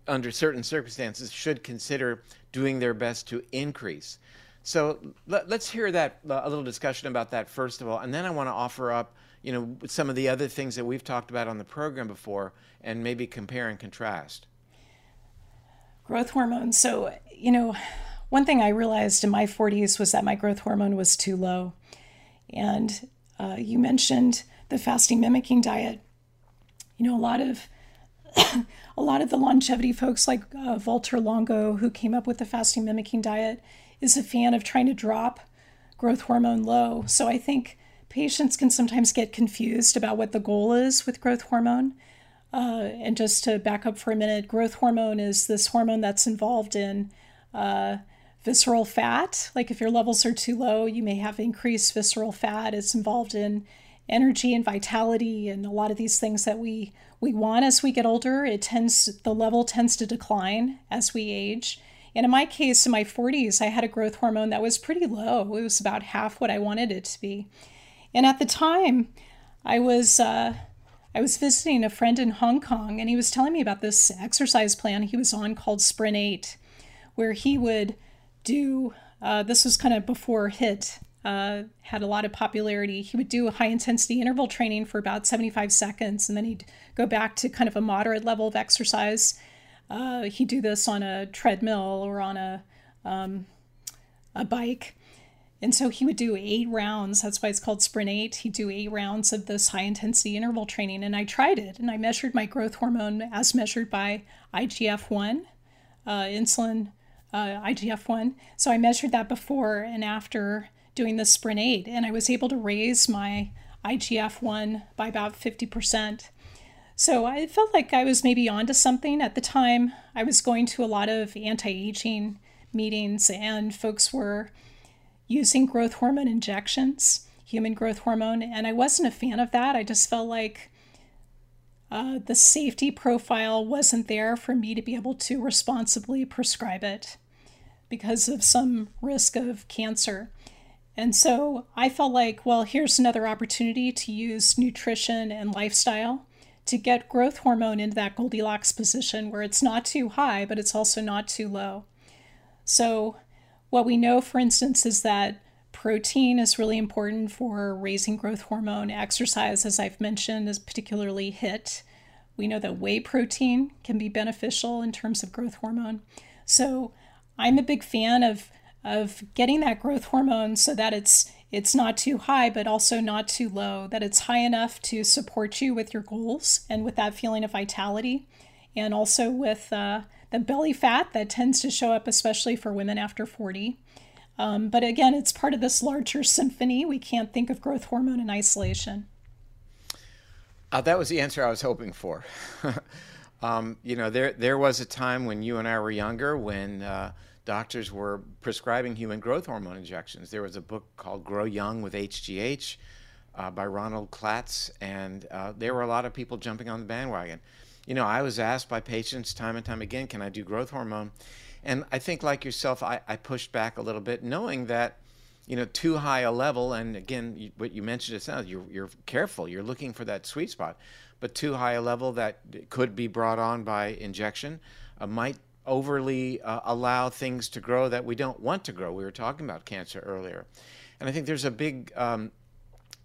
under certain circumstances, should consider doing their best to increase. So let, us hear that uh, a little discussion about that first of all, and then I want to offer up, you know, some of the other things that we've talked about on the program before, and maybe compare and contrast. Growth hormone. So you know, one thing I realized in my 40s was that my growth hormone was too low, and uh, you mentioned the fasting mimicking diet. You know, a lot of *coughs* a lot of the longevity folks like uh, Valter Longo, who came up with the fasting mimicking diet, is a fan of trying to drop growth hormone low. So I think patients can sometimes get confused about what the goal is with growth hormone. Uh, and just to back up for a minute, growth hormone is this hormone that's involved in uh, visceral fat. Like if your levels are too low, you may have increased visceral fat. It's involved in energy and vitality and a lot of these things that we we want as we get older it tends the level tends to decline as we age and in my case in my 40s i had a growth hormone that was pretty low it was about half what i wanted it to be and at the time i was uh, i was visiting a friend in hong kong and he was telling me about this exercise plan he was on called sprint 8 where he would do uh, this was kind of before HIIT uh, had a lot of popularity. He would do high intensity interval training for about 75 seconds, and then he'd go back to kind of a moderate level of exercise. Uh, he'd do this on a treadmill or on a um, a bike. And so he would do eight rounds. That's why it's called Sprint 8. He'd do eight rounds of this high intensity interval training. And I tried it and I measured my growth hormone as measured by IGF 1, uh, insulin uh, IGF 1. So I measured that before and after doing the sprint 8 and I was able to raise my IGF 1 by about 50%. So I felt like I was maybe onto something at the time. I was going to a lot of anti aging meetings, and folks were using growth hormone injections, human growth hormone, and I wasn't a fan of that. I just felt like uh, the safety profile wasn't there for me to be able to responsibly prescribe it because of some risk of cancer. And so I felt like, well, here's another opportunity to use nutrition and lifestyle to get growth hormone into that Goldilocks position where it's not too high, but it's also not too low. So, what we know, for instance, is that protein is really important for raising growth hormone. Exercise, as I've mentioned, is particularly HIIT. We know that whey protein can be beneficial in terms of growth hormone. So, I'm a big fan of of getting that growth hormone so that it's it's not too high but also not too low that it's high enough to support you with your goals and with that feeling of vitality and also with uh, the belly fat that tends to show up especially for women after 40 um, but again it's part of this larger symphony we can't think of growth hormone in isolation uh, that was the answer i was hoping for *laughs* um, you know there there was a time when you and i were younger when uh, doctors were prescribing human growth hormone injections. There was a book called Grow Young with HGH uh, by Ronald Klatz, and uh, there were a lot of people jumping on the bandwagon. You know, I was asked by patients time and time again, can I do growth hormone? And I think, like yourself, I, I pushed back a little bit, knowing that, you know, too high a level, and again, you, what you mentioned just now, you're, you're careful, you're looking for that sweet spot, but too high a level that could be brought on by injection uh, might overly uh, allow things to grow that we don't want to grow. We were talking about cancer earlier. And I think there's a big um,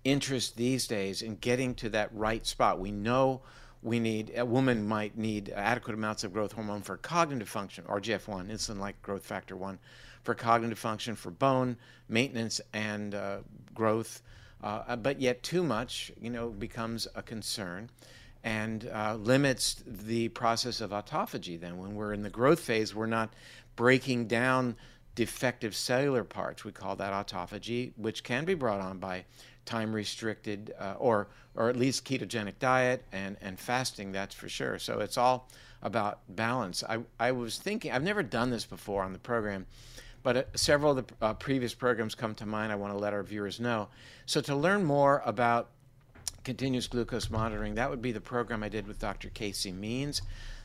interest these days in getting to that right spot. We know we need, a woman might need adequate amounts of growth hormone for cognitive function, IGF1, insulin like growth factor 1, for cognitive function, for bone maintenance and uh, growth. Uh, but yet, too much, you know, becomes a concern and uh, limits the process of autophagy. Then, when we're in the growth phase, we're not breaking down defective cellular parts. We call that autophagy, which can be brought on by time restricted uh, or or at least ketogenic diet and and fasting. That's for sure. So it's all about balance. I I was thinking I've never done this before on the program. But uh, several of the uh, previous programs come to mind. I want to let our viewers know. So, to learn more about continuous glucose monitoring, that would be the program I did with Dr. Casey Means.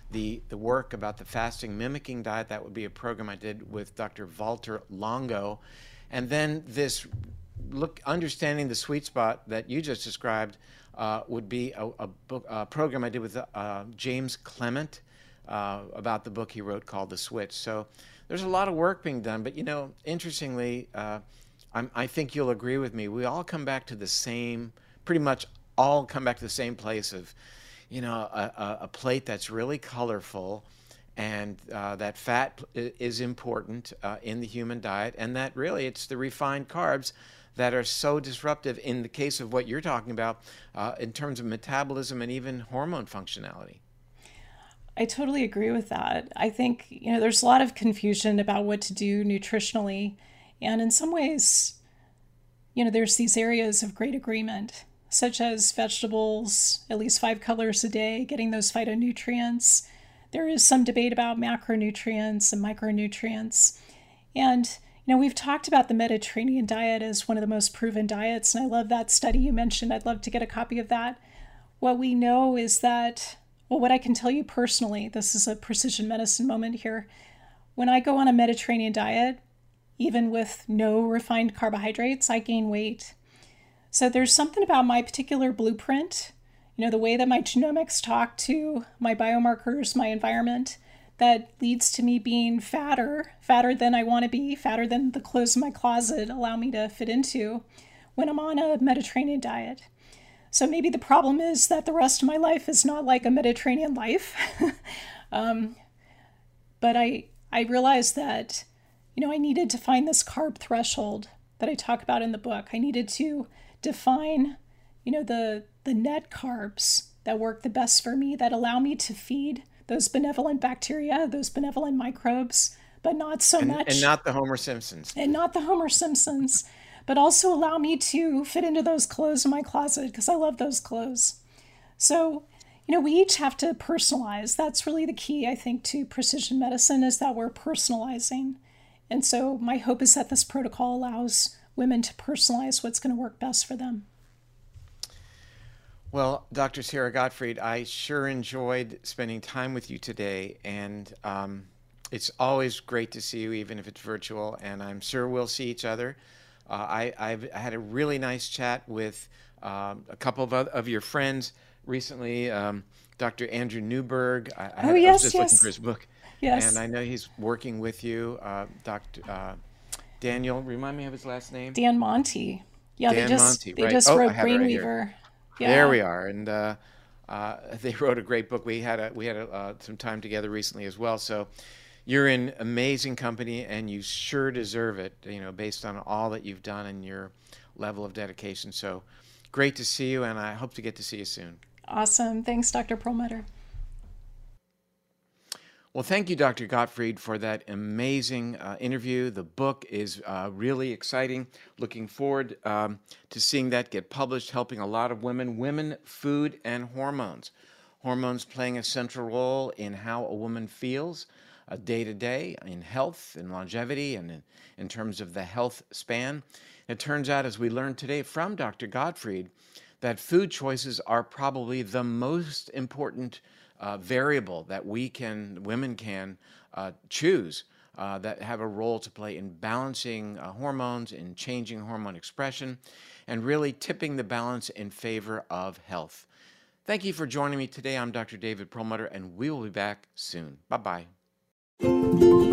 The, the work about the fasting mimicking diet, that would be a program I did with Dr. walter Longo. And then this look understanding the sweet spot that you just described uh, would be a, a, book, a, program I did with uh, James Clement uh, about the book he wrote called The Switch. So there's a lot of work being done, but you know, interestingly, uh, i think you'll agree with me. We all come back to the same, pretty much all come back to the same place of, you know, a, a plate that's really colorful, and uh, that fat is important uh, in the human diet, and that really it's the refined carbs that are so disruptive in the case of what you're talking about uh, in terms of metabolism and even hormone functionality. I totally agree with that. I think, you know, there's a lot of confusion about what to do nutritionally. And in some ways, you know, there's these areas of great agreement such as vegetables, at least five colors a day, getting those phytonutrients. There is some debate about macronutrients and micronutrients. And, know, we've talked about the Mediterranean diet as one of the most proven diets, and I love that study you mentioned. I'd love to get a copy of that. What we know is that, well, what I can tell you personally, this is a precision medicine moment here. When I go on a Mediterranean diet, even with no refined carbohydrates, I gain weight. So there's something about my particular blueprint, you know, the way that my genomics talk to my biomarkers, my environment, that leads to me being fatter, fatter than I want to be, fatter than the clothes in my closet allow me to fit into when I'm on a Mediterranean diet. So maybe the problem is that the rest of my life is not like a Mediterranean life. *laughs* um, but I I realized that you know I needed to find this carb threshold that I talk about in the book. I needed to define, you know, the the net carbs that work the best for me that allow me to feed those benevolent bacteria, those benevolent microbes, but not so and, much and not the Homer Simpsons. And not the Homer Simpsons, but also allow me to fit into those clothes in my closet because I love those clothes. So, You know, we each have to personalize. That's really the key, I think, to precision medicine is that we're personalizing. And so my hope is that this protocol allows women to personalize what's going to work best for them. Well, Dr. Sara Gottfried, I sure enjoyed spending time with you today, and um, it's always great to see you, even if it's virtual. And I'm sure we'll see each other. Uh, I, I've had a really nice chat with um, a couple of, of your friends recently. Um, Dr. Andrew Newberg. I, I, oh, had, yes, I was just yes. looking for his book. Yes. And I know he's working with you, uh, Dr. Uh, Daniel. Remind me of his last name. Dan Monti. Yeah, Dan they just Monti, they right. just Oh, wrote it right. Yeah. There we are, and uh, uh, *laughs* they wrote a great book. We had a, we had a, uh, some time together recently as well. So you're in amazing company, and you sure deserve it. You know, based on all that you've done and your level of dedication. So great to see you, and I hope to get to see you soon. Awesome. Thanks, Dr. Perlmutter. Well, thank you, Dr. Gottfried, for that amazing uh, interview. The book is uh, really exciting. Looking forward um, to seeing that get published, helping a lot of women. Women, food, and hormones. Hormones playing a central role in how a woman feels uh, day to day in health in longevity and in, in terms of the health span. It turns out, as we learned today from Dr. Gottfried, that food choices are probably the most important uh, variable that we can, women can uh, choose uh, that have a role to play in balancing uh, hormones, in changing hormone expression, and really tipping the balance in favor of health. Thank you for joining me today. I'm Dr. David Perlmutter, and we will be back soon. Bye bye.